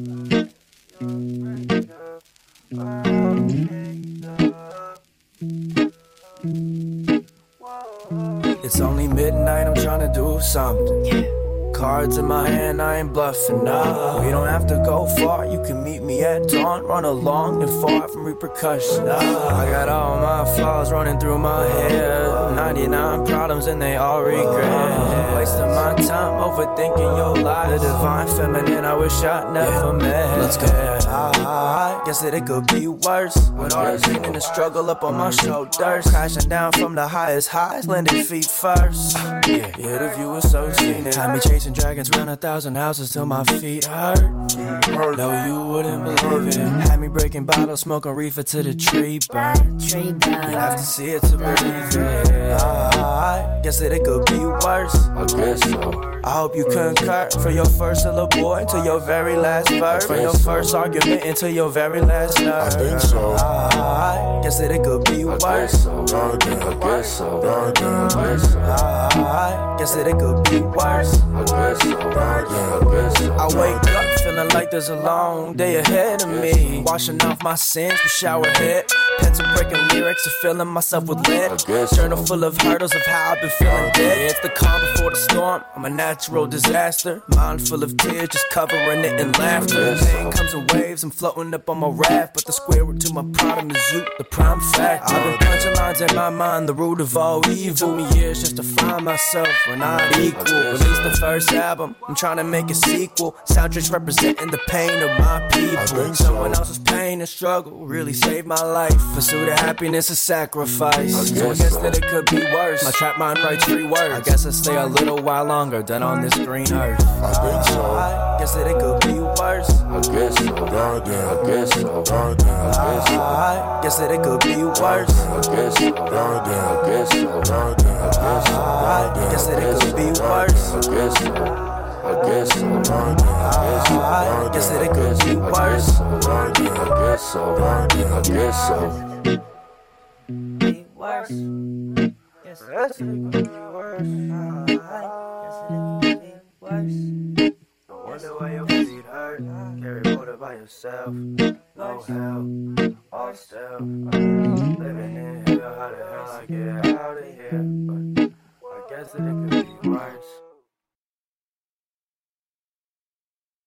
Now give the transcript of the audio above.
It's only midnight, I'm trying to do something. Cards in my hand, I ain't bluffing. Nah, we don't have to go far. You can meet me at dawn. Run along and far from repercussions. I got all my flaws running through my head. 99 problems and they all regret. Wasting my time overthinking your life. The divine feminine, I wish I never met. Let's go. I guess that it could be worse. With all the pain and the struggle up on my mm. shoulders. Crashing down from the highest highs, landed feet first. Yeah, yeah the view is so scenic. Had me chasing dragons around a thousand houses till my feet hurt. No, you wouldn't believe it. Had me breaking bottles, smoking reefer to the tree burn. Tree You have to see it to believe it. I ah. Guess that it could be worse. I guess so. I hope you concur. From your first little boy to your very last verse. From your first argument into your very last nerve. I think so. Ah, I guess that ah, it could be worse. I guess so. I guess so. I guess so. I guess that it could be worse. I guess so. I guess so. I wake up feeling like there's a long day ahead of me. Washing off my sins with shower head. Pencil breaking lyrics and filling myself with lead. Journal full of hurdles of how I've been feeling dead. It's the calm before the storm. I'm a natural disaster. Mind full of tears, just covering it in laughter. Pain comes in waves, I'm floating up on my raft. But the square root to my problem is you, the prime fact. I've been punching lines in my mind, the root of all evil. Took me years just to find myself, we're not equal. guess Released the first album, I'm trying to make a sequel. Soundtracks representing the pain of my people. Someone else's pain and struggle really saved my life. Pursuit of happiness is sacrifice. I so I guess guess so. that it could be worse. My trap mind writes three words. I guess I'll stay a little while longer than on this green earth. I think so. I guess that it could be worse. I guess so. Goddamn. I guess so. Goddamn. I guess so. I guess that it could be worse. I guess so. Goddamn. I guess so. Goddamn. I guess that it could be worse. I guess so. I guess so. I is it could be worse? I guess so. I guess so. Be worse. Yes, it could be worse. Yes, it could be worse. No wonder why your feet hurt. Carry water by yourself. No help. All still. Living in hell. How the hell I get out of here? But I guess it could be worse.